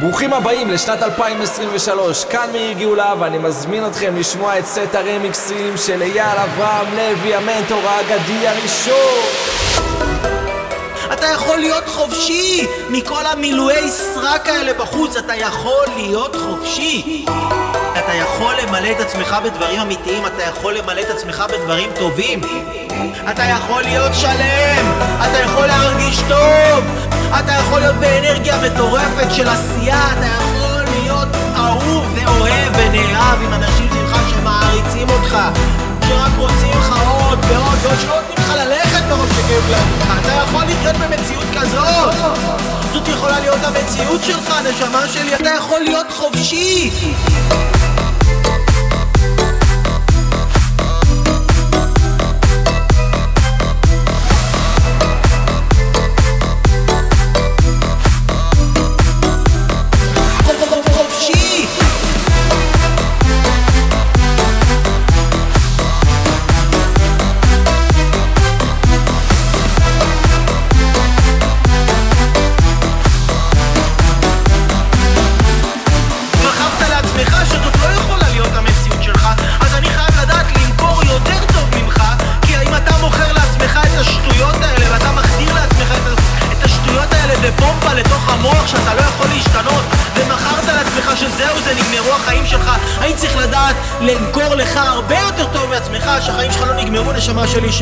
ברוכים הבאים לשנת 2023, כאן מאיר גאולה ואני מזמין אתכם לשמוע את סט הרמיקסים של אייל אברהם לוי, המנטור האגדי הראשון אתה יכול להיות חופשי מכל המילואי סרק האלה בחוץ, אתה יכול להיות חופשי. אתה יכול למלא את עצמך בדברים אמיתיים, אתה יכול למלא את עצמך בדברים טובים. אתה יכול להיות שלם, אתה יכול להרגיש טוב, אתה יכול להיות באנרגיה מטורפת של עשייה, אתה יכול להיות אהוב ואוהב ונאהב עם אנשים סביבך שמעריצים אותך, שרק רוצים לך עוד ועוד ועוד, שלא נותנים לך ללכת מרוב שכיף להם. אתה יכול לחיות במציאות כזאת. זאת יכולה להיות המציאות שלך, נשמה שלי, אתה יכול להיות. חופשי!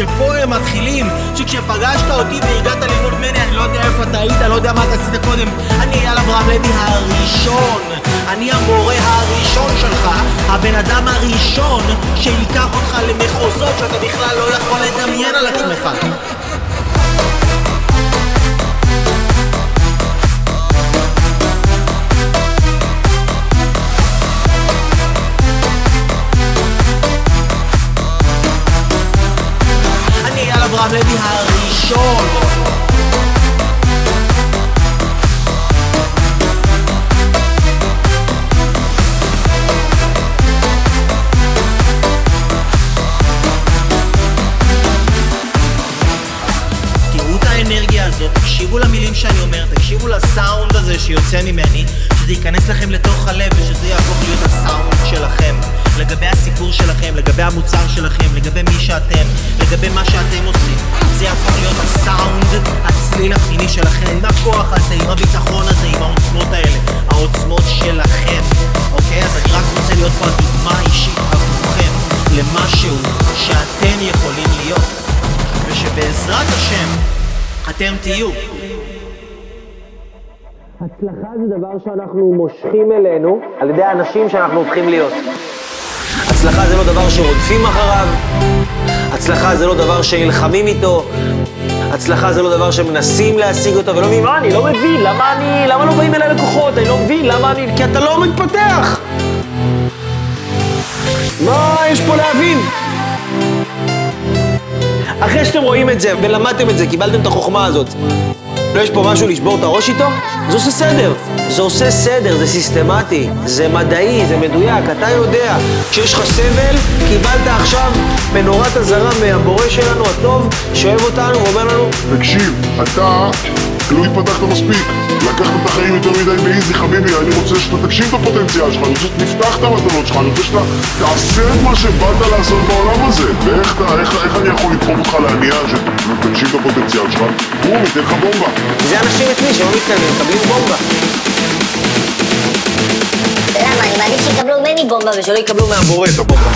שפה הם מתחילים שכשפגשת אייל אברהם לוי הראשון תהיו. הצלחה זה דבר שאנחנו מושכים אלינו על ידי האנשים שאנחנו הופכים להיות. הצלחה זה לא דבר שרודפים אחריו, הצלחה זה לא דבר שנלחמים איתו, הצלחה זה לא דבר שמנסים להשיג אותו ולא מבינים, מה, אני לא מבין, למה אני, למה לא באים אליי לקוחות, אני לא מבין, למה אני, כי אתה לא מתפתח. מה יש פה להבין? אחרי שאתם רואים את זה ולמדתם את זה, קיבלתם את החוכמה הזאת, לא יש פה משהו לשבור את הראש איתו? זה עושה סדר. זה עושה סדר, זה סיסטמטי, זה מדעי, זה מדויק, אתה יודע. כשיש לך סבל, קיבלת עכשיו מנורת אזהרה מהבורא שלנו הטוב, שאוהב אותנו ואומר לנו, תקשיב, אתה לא התפתחת מספיק. לקחת את החיים יותר מדי באיזי, חביבי, אני רוצה שאתה תגשים את הפוטנציאל שלך, אני רוצה שתפתח את המתנות שלך, אני רוצה שאתה תעשה את מה שבאת לעשות בעולם הזה. ואיך אתה, איך, איך אני יכול לדחוף אותך לעלייה שתגשים את הפוטנציאל שלך? בום, ניתן לך בומבה. זה אנשים אצלי שלא מתקדמים, מקבלים בומבה. למה? אני מעדיף שיקבלו ממני בומבה ושלא יקבלו מהבורא את הבומבה.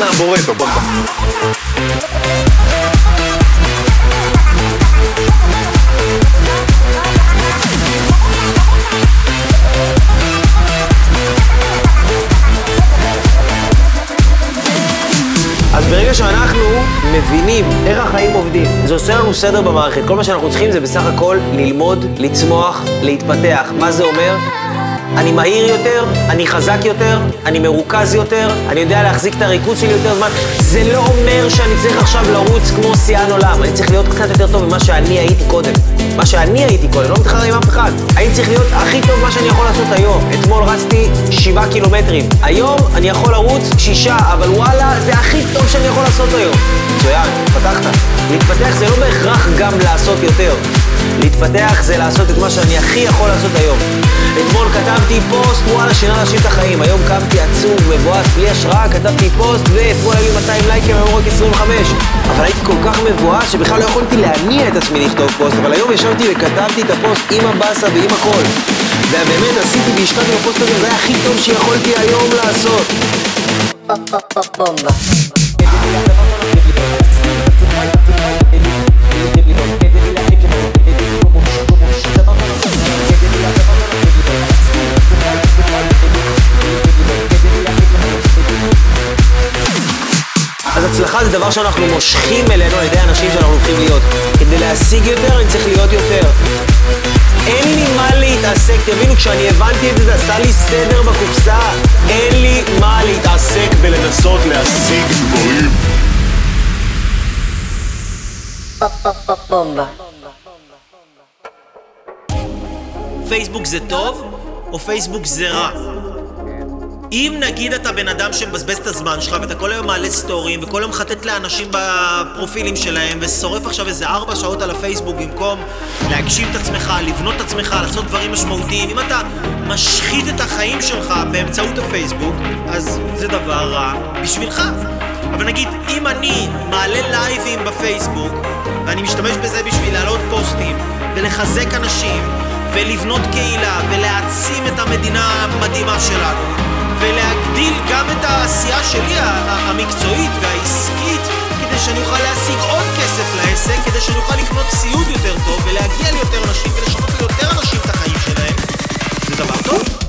מה... מהבורא את הבומבה. אז ברגע שאנחנו מבינים איך החיים עובדים, זה עושה לנו סדר במערכת. כל מה שאנחנו צריכים זה בסך הכל ללמוד, לצמוח, להתפתח. מה זה אומר? אני מהיר יותר, אני חזק יותר, אני מרוכז יותר, אני יודע להחזיק את הריכוז שלי יותר זמן. זה לא אומר שאני צריך עכשיו לרוץ כמו שיאן עולם, אני צריך להיות קצת יותר טוב ממה שאני הייתי קודם. מה שאני הייתי קודם, לא מתחרה עם אף אחד. אני צריך להיות הכי טוב מה שאני יכול לעשות היום. אתמול רצתי שבעה קילומטרים. היום אני יכול לרוץ שישה, אבל וואלה, זה הכי טוב שאני יכול לעשות היום. מצוין, פתחת. להתפתח זה לא בהכרח גם לעשות יותר. להתפתח זה לעשות את מה שאני הכי יכול לעשות היום. אתמול כתבתי פוסט, וואלה, שינה לאנשים את החיים. היום קמתי עצוב, מבואס, בלי השראה, כתבתי פוסט, ואתמול היו לי 200 לייקים, היום רק 25. אבל הייתי כל כך מבואס, שבכלל לא יכולתי להניע את עצמי לכתוב פוסט, אבל היום ישבתי וכתבתי את הפוסט עם הבאסה ועם הכל. ובאמת עשיתי והשקעתי בפוסט הזה, זה היה הכי טוב שיכולתי היום לעשות. בומבה. אז הצלחה זה דבר שאנחנו מושכים אלינו על ידי אנשים שאנחנו הולכים להיות. כדי להשיג יותר, אני צריך להיות יותר. אין לי מה להתעסק, תבינו, כשאני הבנתי את זה, זה עשה לי סדר בקופסה. אין לי מה להתעסק בלנסות להשיג דברים. פייסבוק זה טוב, או פייסבוק זה רע? אם נגיד אתה בן אדם שמבזבז את הזמן שלך ואתה כל היום מעלה סטורים וכל היום מחטט לאנשים בפרופילים שלהם ושורף עכשיו איזה ארבע שעות על הפייסבוק במקום להגשים את עצמך, לבנות את עצמך, לעשות דברים משמעותיים אם אתה משחית את החיים שלך באמצעות הפייסבוק אז זה דבר רע בשבילך. אבל נגיד, אם אני מעלה לייבים בפייסבוק ואני משתמש בזה בשביל להעלות פוסטים ולחזק אנשים ולבנות קהילה ולהעצים את המדינה המדהימה שלנו ולהגדיל גם את העשייה שלי המקצועית והעסקית כדי שאני אוכל להשיג עוד כסף לעסק כדי שאני אוכל לקנות ציוד יותר טוב ולהגיע ליותר אנשים ולשנות ליותר אנשים את החיים שלהם. זה דבר טוב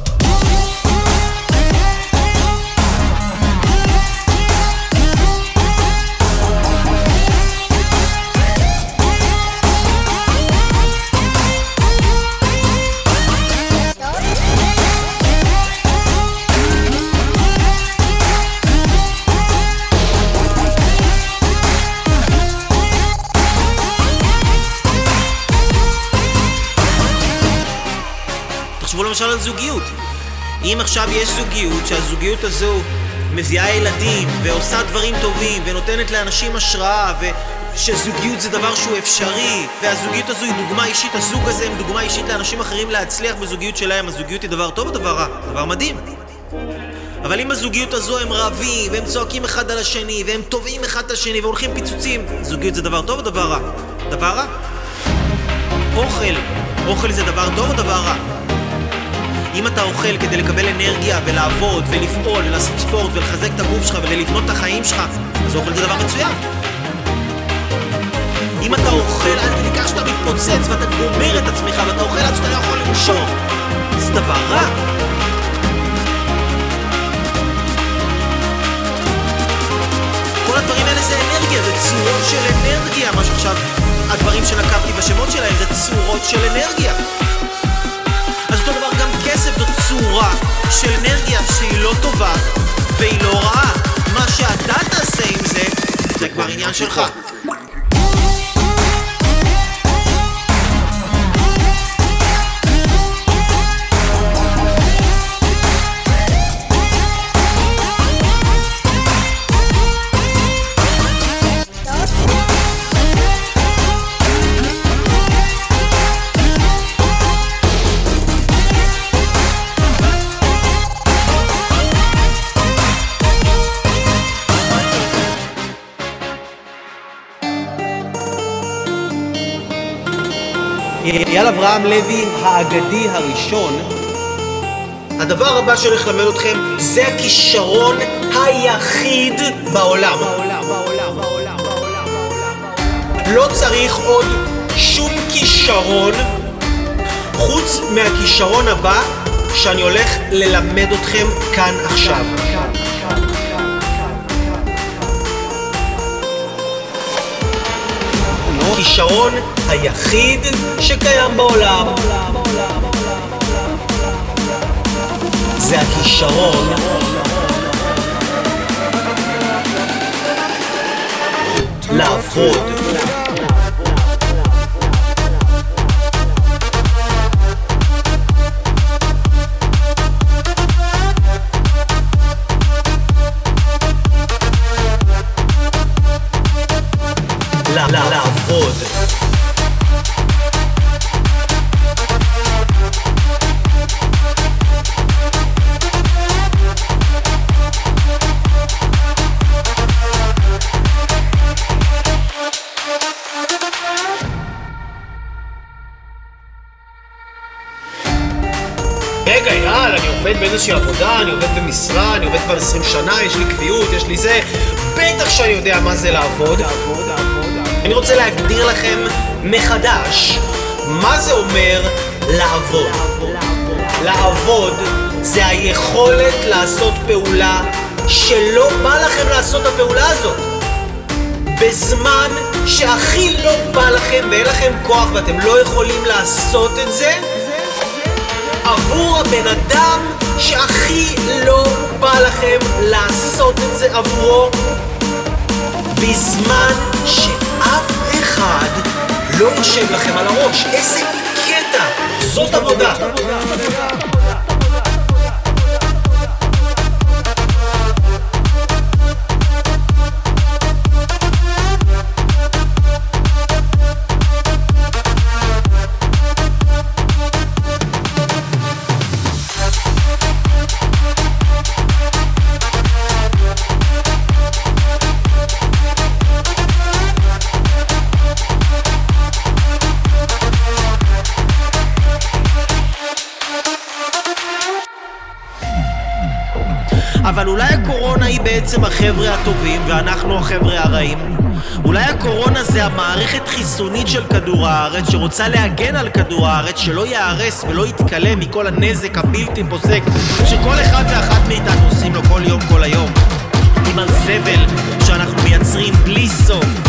זוגיות. אם עכשיו יש זוגיות, שהזוגיות הזו מביאה ילדים ועושה דברים טובים ונותנת לאנשים השראה ושזוגיות זה דבר שהוא אפשרי והזוגיות הזו היא דוגמה אישית, הזוג הזה הם דוגמה אישית לאנשים אחרים להצליח בזוגיות שלהם, הזוגיות היא דבר טוב או דבר רע? דבר מדהים. אבל אם בזוגיות הזו הם רבים, והם צועקים אחד על השני, והם תובעים אחד את השני, והולכים פיצוצים, זוגיות זה דבר טוב או דבר רע? דבר רע? אוכל, אוכל זה דבר טוב או דבר רע? אם אתה אוכל כדי לקבל אנרגיה ולעבוד ולפעול ולעשות ספורט ולחזק את הגוף שלך ולבנות את החיים שלך, אז אוכל זה דבר מצוין. אם אתה אוכל עד כדי כך שאתה מתפוצץ ואתה גומר את עצמך ואתה אוכל עד שאתה לא יכול לנשום, זה דבר רע. כל הדברים האלה זה אנרגיה, זה צורות של אנרגיה, מה שעכשיו הדברים שנקבתי בשמות שלהם זה צורות של אנרגיה. כסף זאת צורה של אנרגיה שהיא לא טובה והיא לא רעה. מה שאתה תעשה עם זה, זה כבר עניין שלך. אייל אברהם לוי האגדי הראשון הדבר הבא שאני הולך ללמד אתכם זה הכישרון היחיד בעולם. לא צריך עוד שום כישרון חוץ מהכישרון הבא שאני הולך ללמד אתכם כאן עכשיו. הכישרון היחיד שקיים בעולם. זה הכישרון לעבוד. כבר 20 שנה, יש לי קביעות, יש לי זה. בטח שאני יודע מה זה לעבוד. אני רוצה להגדיר לכם מחדש מה זה אומר לעבוד. לעבוד זה היכולת לעשות פעולה שלא בא לכם לעשות את הפעולה הזאת. בזמן שהכי לא בא לכם ואין לכם כוח ואתם לא יכולים לעשות את זה, עבור הבן אדם שהכי לא בא לכם לעשות את זה עבורו בזמן שאף אחד לא יושב לכם על הראש. איזה קטע! זאת עבודה. אבל אולי הקורונה היא בעצם החבר'ה הטובים ואנחנו החבר'ה הרעים? אולי הקורונה זה המערכת חיסונית של כדור הארץ שרוצה להגן על כדור הארץ שלא ייהרס ולא יתכלה מכל הנזק הבלתי פוסק שכל אחד ואחת מאיתנו עושים לו כל יום כל היום עם הזבל שאנחנו מייצרים בלי סוף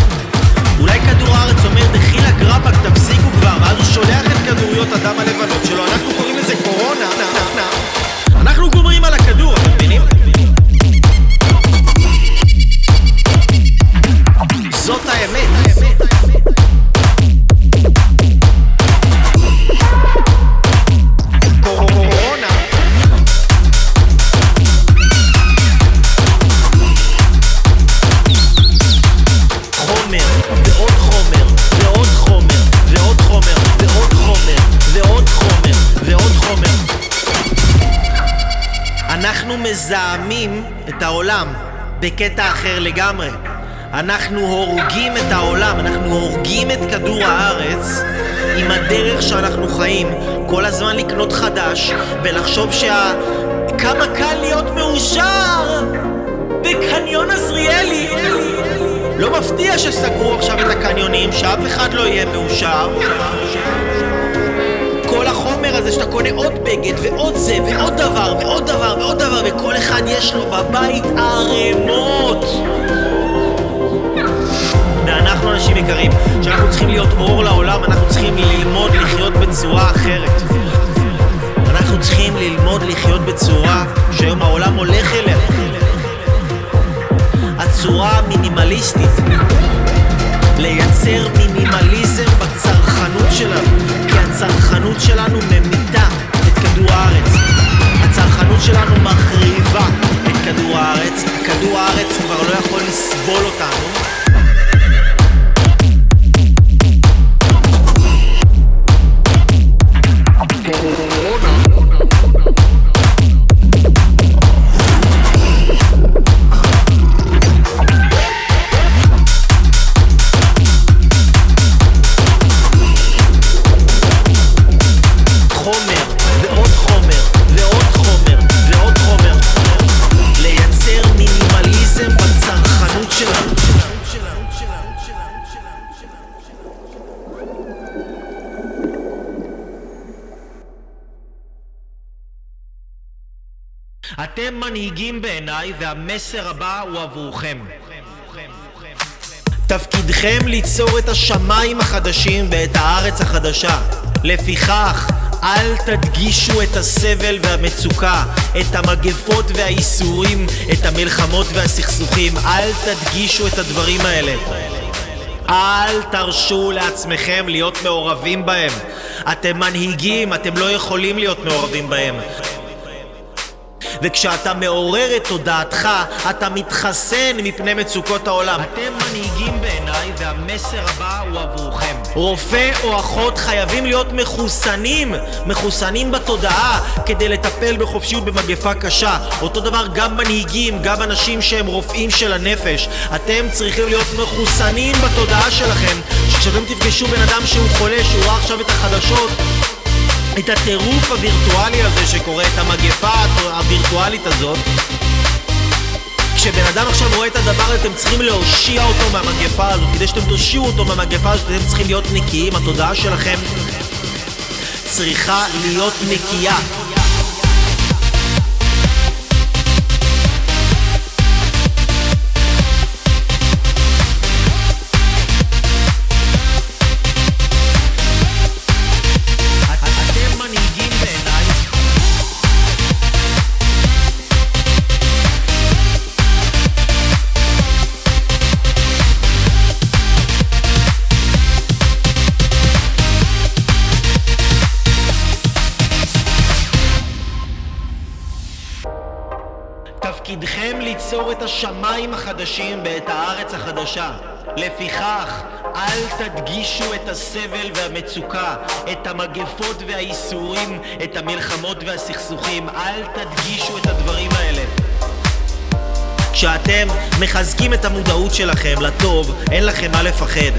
בקטע אחר לגמרי. אנחנו הורגים את העולם, אנחנו הורגים את כדור הארץ עם הדרך שאנחנו חיים. כל הזמן לקנות חדש ולחשוב שה... כמה קל להיות מאושר בקניון עזריאלי. לא מפתיע שסגרו עכשיו את הקניונים, שאף אחד לא יהיה מאושר. הזה שאתה קונה עוד בגד ועוד זה ועוד דבר ועוד דבר ועוד דבר וכל אחד יש לו בבית ערימות. ואנחנו אנשים יקרים, שאנחנו צריכים להיות אור לעולם, אנחנו צריכים ללמוד לחיות בצורה אחרת. אנחנו צריכים ללמוד לחיות בצורה שהיום העולם הולך אליה. הצורה המינימליסטית לייצר מינימליזם בצרכנות שלנו כי הצרכנות שלנו ממיתה את כדור הארץ. הצרכנות שלנו מחריבה את כדור הארץ כדור הארץ כבר לא יכול לסבול אותנו בעיניי והמסר הבא הוא עבורכם תפקידכם ליצור את השמיים החדשים ואת הארץ החדשה. לפיכך, אל תדגישו את הסבל והמצוקה, את המגפות והייסורים, את המלחמות והסכסוכים. אל תדגישו את הדברים האלה. אל תרשו לעצמכם להיות מעורבים בהם. אתם מנהיגים, אתם לא יכולים להיות מעורבים בהם. וכשאתה מעורר את תודעתך, אתה מתחסן מפני מצוקות העולם. אתם מנהיגים בעיניי, והמסר הבא הוא עבורכם. רופא או אחות חייבים להיות מחוסנים, מחוסנים בתודעה, כדי לטפל בחופשיות במגפה קשה. אותו דבר גם מנהיגים, גם אנשים שהם רופאים של הנפש. אתם צריכים להיות מחוסנים בתודעה שלכם, שכשאתם תפגשו בן אדם שהוא חולה, שהוא ראה עכשיו את החדשות, את הטירוף הווירטואלי הזה שקורה, את המגפה הווירטואלית הזאת. כשבן אדם עכשיו רואה את הדבר הזה, אתם צריכים להושיע אותו מהמגפה הזאת. כדי שאתם תושיעו אותו מהמגפה הזאת, אתם צריכים להיות נקיים, התודעה שלכם צריכה להיות נקייה ליצור את השמיים החדשים ואת הארץ החדשה. לפיכך, אל תדגישו את הסבל והמצוקה, את המגפות והייסורים, את המלחמות והסכסוכים. אל תדגישו את הדברים האלה. כשאתם מחזקים את המודעות שלכם לטוב, אין לכם מה לפחד.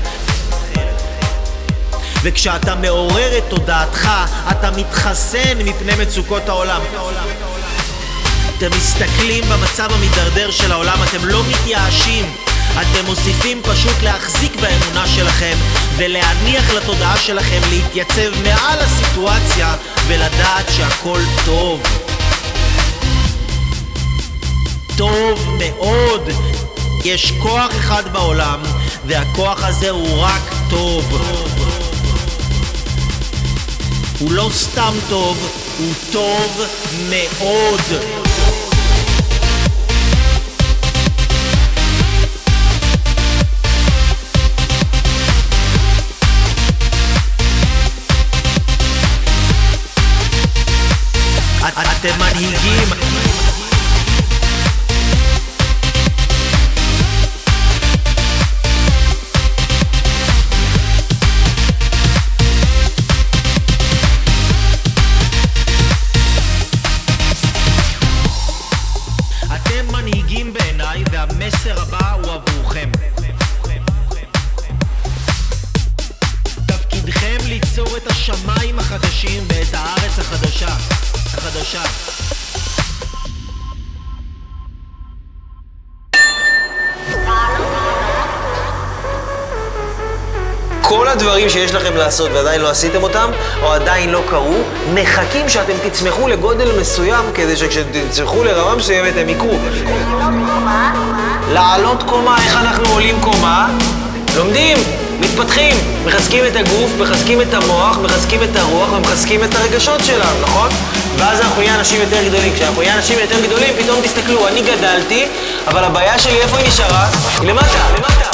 וכשאתה מעורר את תודעתך, אתה מתחסן מפני מצוקות העולם. אתם מסתכלים במצב המידרדר של העולם, אתם לא מתייאשים. אתם מוסיפים פשוט להחזיק באמונה שלכם ולהניח לתודעה שלכם להתייצב מעל הסיטואציה ולדעת שהכל טוב. טוב מאוד. יש כוח אחד בעולם, והכוח הזה הוא רק טוב. הוא לא סתם טוב, הוא טוב מאוד. את- אתם מנהיגים. כל הדברים שיש לכם לעשות ועדיין לא עשיתם אותם, או עדיין לא קרו, מחכים שאתם תצמחו לגודל מסוים, כדי שכשתצמחו לרמה מסוימת הם יקרו. לעלות קומה, איך אנחנו עולים קומה? לומדים, מתפתחים, מחזקים את הגוף, מחזקים את המוח, מחזקים את הרוח ומחזקים את הרגשות שלנו, נכון? ואז אנחנו נהיה אנשים יותר גדולים. כשאנחנו נהיה אנשים יותר גדולים, פתאום תסתכלו, אני גדלתי, אבל הבעיה שלי, איפה היא נשארה? היא למטה, למטה,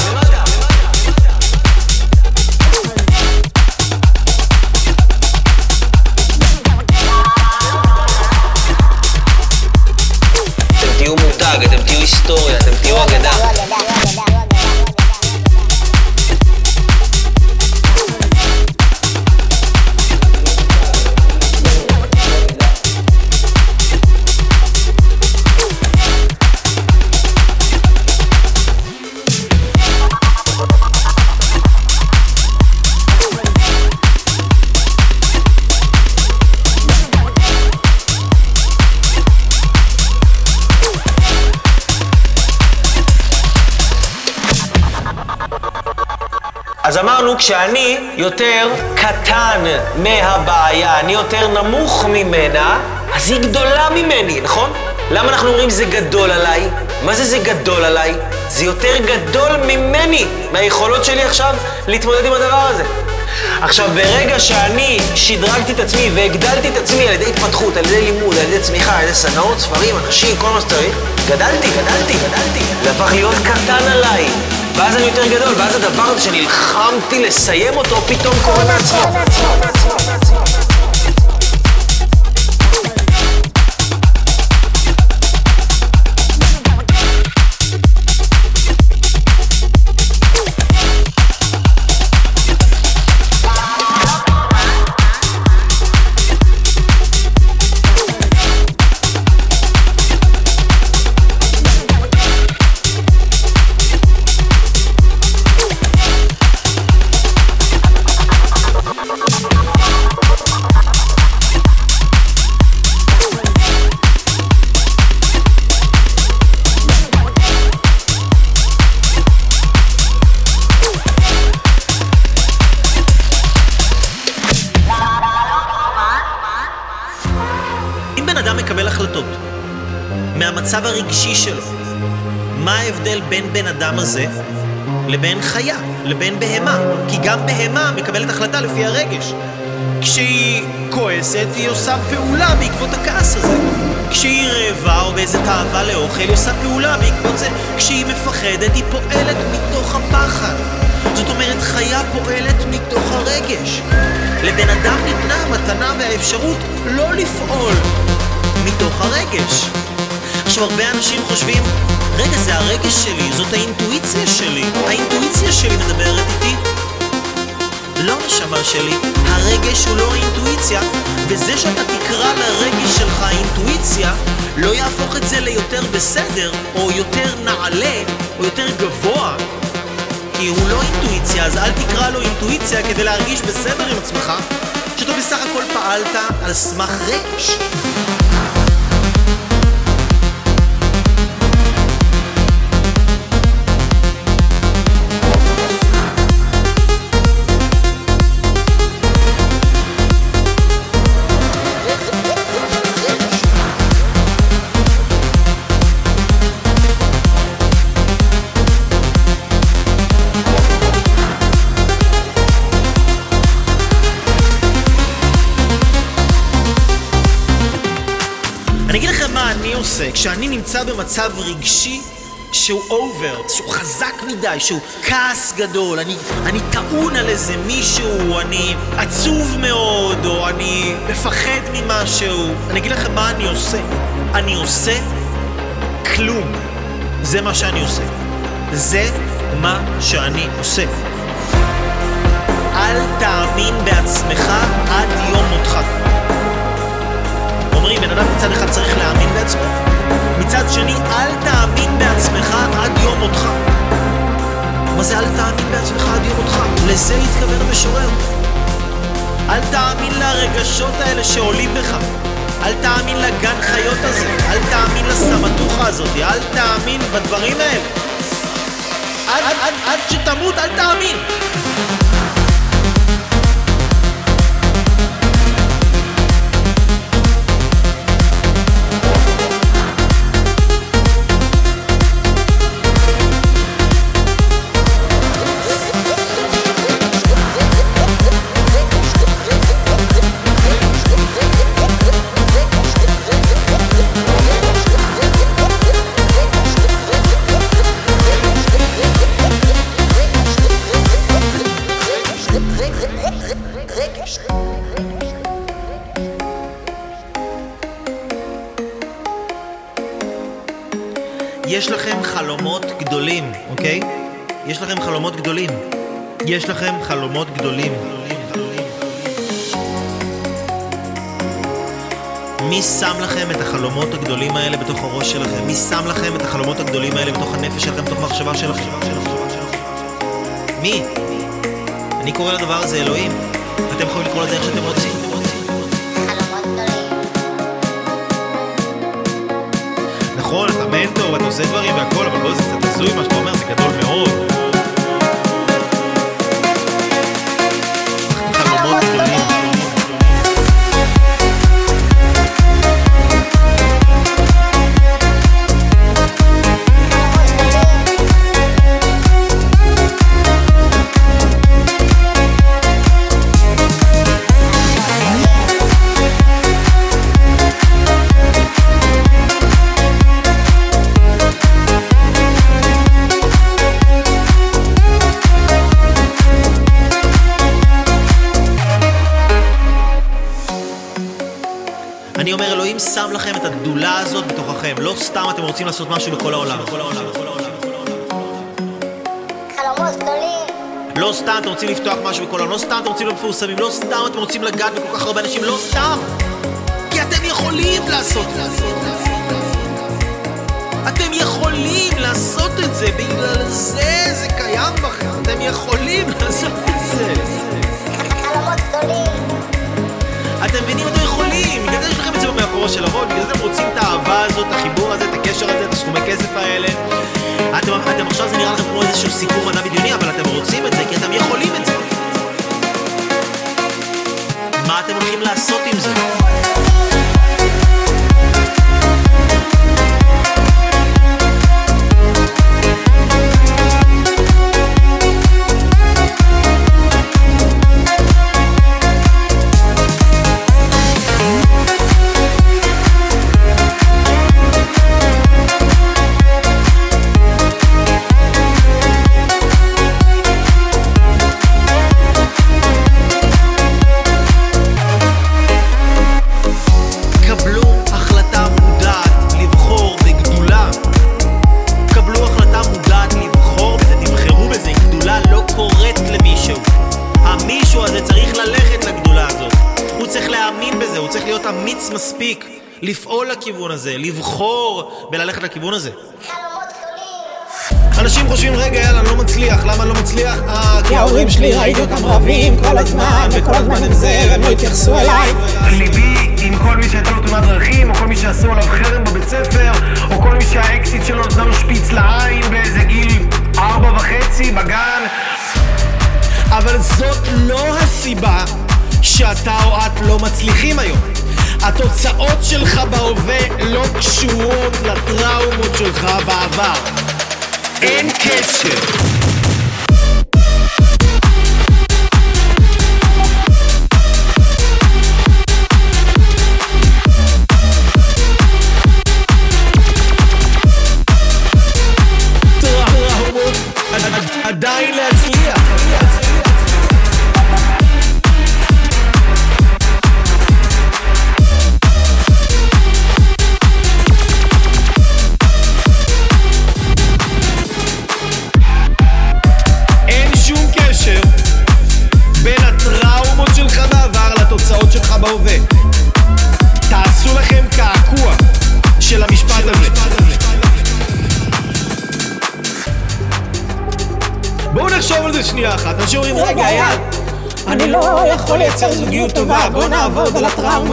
אז אמרנו, כשאני יותר קטן מהבעיה, אני יותר נמוך ממנה, אז היא גדולה ממני, נכון? למה אנחנו אומרים זה גדול עליי? מה זה זה גדול עליי? זה יותר גדול ממני, מהיכולות שלי עכשיו להתמודד עם הדבר הזה. עכשיו, ברגע שאני שדרגתי את עצמי והגדלתי את עצמי על ידי התפתחות, על ידי לימוד, על ידי צמיחה, על ידי סדנאות, ספרים, אנשים, כל מה שצריך, גדלתי, גדלתי, גדלתי. זה הפך להיות קטן עליי. ואז אני יותר גדול, ואז הדבר הזה שנלחמתי לסיים אותו, פתאום קורה מעצמו. בין בן אדם הזה לבין חיה, לבין בהמה? כי גם בהמה מקבלת החלטה לפי הרגש. כשהיא כועסת, היא עושה פעולה בעקבות הכעס הזה. כשהיא רעבה או באיזה תאווה לאוכל, היא עושה פעולה בעקבות זה. כשהיא מפחדת, היא פועלת מתוך הפחד. זאת אומרת, חיה פועלת מתוך הרגש. לבן אדם ניתנה המתנה והאפשרות לא לפעול מתוך הרגש. עכשיו, הרבה אנשים חושבים, רגע, זה הרגש שלי, זאת האינטואיציה שלי. האינטואיציה שלי מדברת איתי. לא נשמה שלי, הרגש הוא לא אינטואיציה, וזה שאתה תקרא לרגש שלך אינטואיציה, לא יהפוך את זה ליותר בסדר, או יותר נעלה, או יותר גבוה, כי הוא לא אינטואיציה, אז אל תקרא לו אינטואיציה כדי להרגיש בסדר עם עצמך, שאתה בסך הכל פעלת על סמך רגש. מה אני עושה כשאני נמצא במצב רגשי שהוא אובר, שהוא חזק מדי, שהוא כעס גדול, אני, אני טעון על איזה מישהו, אני עצוב מאוד, או אני מפחד ממשהו. אני אגיד לכם מה אני עושה. אני עושה כלום. זה מה שאני עושה. זה מה שאני עושה. אל תאמין בעצמך עד יום מותך. אומרים, בן אדם מצד אחד צריך להאמין בעצמו, מצד שני, אל תאמין בעצמך עד יום מותך. מה זה אל תאמין בעצמך עד יום מותך? לזה התכוון המשורר. אל תאמין לרגשות האלה שעולים בך. אל תאמין לגן חיות הזה. אל תאמין לסמטוחה הזאת. אל תאמין בדברים האלה. עד, עד, עד שתמות, אל תאמין. יש לכם חלומות גדולים. מי שם לכם את החלומות הגדולים האלה בתוך הראש שלכם? מי שם לכם את החלומות הגדולים האלה בתוך הנפש שלכם, בתוך המחשבה שלכם? מי? אני קורא לדבר הזה אלוהים. אתם יכולים לקרוא לזה איך שאתם רוצים. נכון, אתה מנטור, אתה עושה דברים והכל, אבל בוא, זה קצת הזוי מה שאתה רוצים לעשות משהו בכל העולם. חלומות גדולים. לא סתם אתם רוצים לפתוח משהו בכל העולם, לא סתם אתם רוצים להיות מפורסמים, לא סתם אתם רוצים לגעת בכל כך הרבה אנשים, לא סתם! כי אתם יכולים לעשות את זה. אתם יכולים לעשות את זה, בגלל זה זה קיים בכם. אתם יכולים לעשות את זה. חלומות גדולים. אתם מבינים? אתם יכולים! בגלל זה יש לכם את זה מאחורה של הראש, בגלל זה אתם רוצים את האהבה הזאת, את החיבור הזה, את הקשר הזה, את הסכומי כסף האלה. אתם, אתם עכשיו זה נראה לכם כמו איזשהו סיפור מדע בדיוני, אבל אתם רוצים את זה כי אתם יכולים את זה. מה אתם הולכים לעשות עם זה? לפעול לכיוון הזה, לבחור וללכת לכיוון הזה. אנשים חושבים, רגע, יאללה, אני לא מצליח. למה אני לא מצליח? אה, כי ההורים שלי ראיתי אותם רבים כל הזמן, וכל הזמן הם זה, והם לא התייחסו אליי. ליבי עם כל מי שהייתה לו תאונת דרכים, או כל מי שעשו עליו חרם בבית ספר, או כל מי שהאקסיט שלו נתנה לו שפיץ לעין באיזה גיל ארבע וחצי בגן. אבל זאת לא הסיבה שאתה או את לא מצליחים היום. התוצאות שלך בהווה לא קשורות לטראומות שלך בעבר. אין קשר.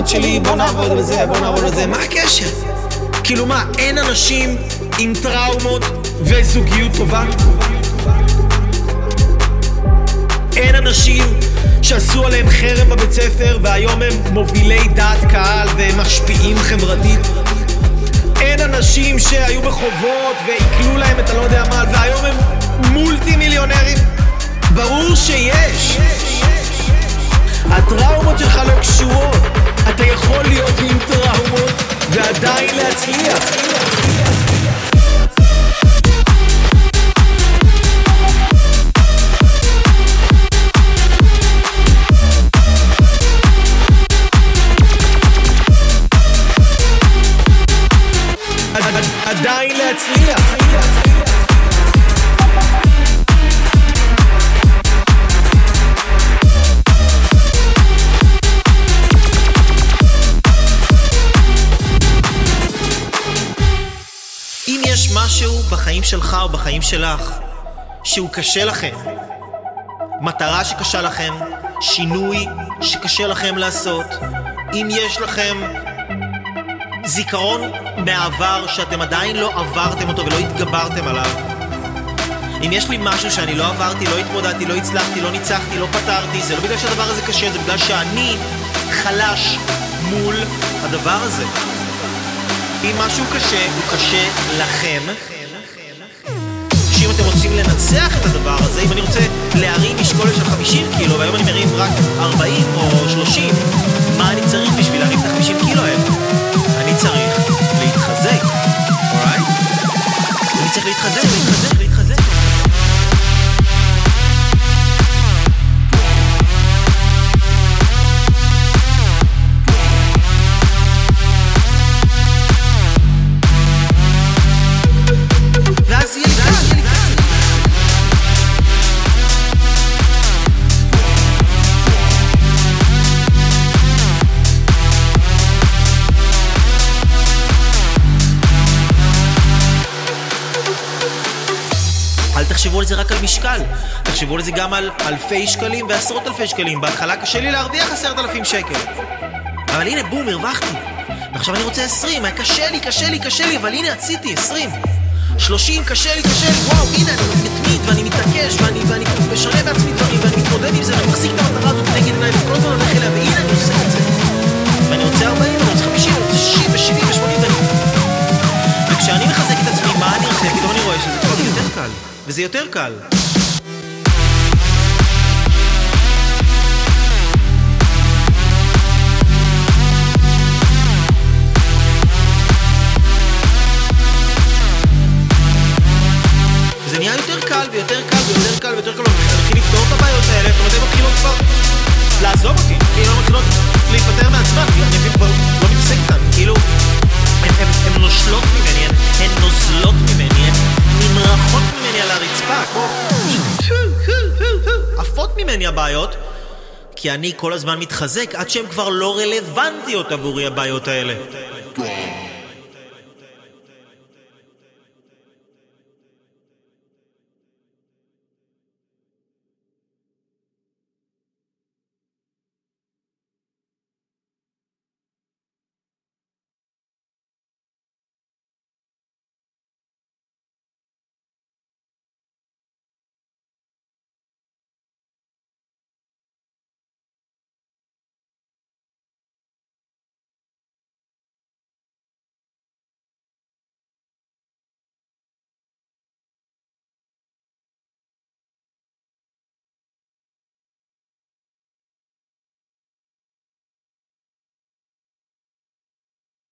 שלי, בוא נעבוד על זה, בוא נעבוד על זה. מה הקשר? כאילו מה, אין אנשים עם טראומות וזוגיות טובה? אין אנשים שעשו עליהם חרם בבית ספר והיום הם מובילי דעת קהל והם משפיעים חברתית? אין אנשים שהיו בחובות ועיכלו להם את הלא יודע מה והיום הם מולטי מיליונרים? ברור שיש! הטראומות שלך לא קשורות. אתה יכול להיות עם טראומות ועדיין להצליח. בחיים שלך או בחיים שלך שהוא קשה לכם, מטרה שקשה לכם, שינוי שקשה לכם לעשות, אם יש לכם זיכרון מהעבר שאתם עדיין לא עברתם אותו ולא התגברתם עליו, אם יש לי משהו שאני לא עברתי, לא התמודדתי, לא הצלחתי, לא ניצחתי, לא פתרתי, זה לא בגלל שהדבר הזה קשה, זה בגלל שאני חלש מול הדבר הזה. אם משהו קשה, הוא קשה לכם. אתם רוצים לנצח את הדבר הזה, אם אני רוצה להרים משקולת של 50 קילו, והיום אני מרים רק 40 או 30, מה אני צריך בשביל להרים את ה-50 קילו האלה? אני צריך להתחזק, אורייט? אני צריך להתחזק, להתחזק, להתחזק. תחשבו על זה רק על משקל. תחשבו על זה גם על אלפי שקלים ועשרות אלפי שקלים. בהתחלה קשה לי להרוויח עשרת אלפים שקל. אבל הנה, בום, הרווחתי. ועכשיו אני רוצה עשרים, היה קשה לי, קשה לי, קשה לי, אבל הנה, עשיתי עשרים. שלושים, קשה לי, קשה לי, וואו, הנה, אני מתמיד, ואני מתעקש, ואני, ואני משנה בעצמי דברים, ואני מתמודד עם זה, ואני מחזיק את המטרה הזאת נגד עיניי, וכל הזמן הולך אליה, והנה, אני עושה את זה. ואני רוצה ארבעים, אני רוצה חמישים, אני רוצה שישים, ושבעים, ושמונים, ואני... וכשאני מחזק את עצמי, מה אני עושה? פתאום אני רואה שזה כבר יותר קל. וזה יותר קל. זה נהיה יותר קל ויותר קל ויותר קל ויותר קל ומתחיל לפתור את הבעיות האלה, זאת אומרת הן מתחילות כבר לעזוב אותי, כאילו הן מתחילות להיפטר מעצמן, כי אני כבר לא מתעסק איתן, כי אני כל הזמן מתחזק עד שהן כבר לא רלוונטיות עבורי הבעיות האלה.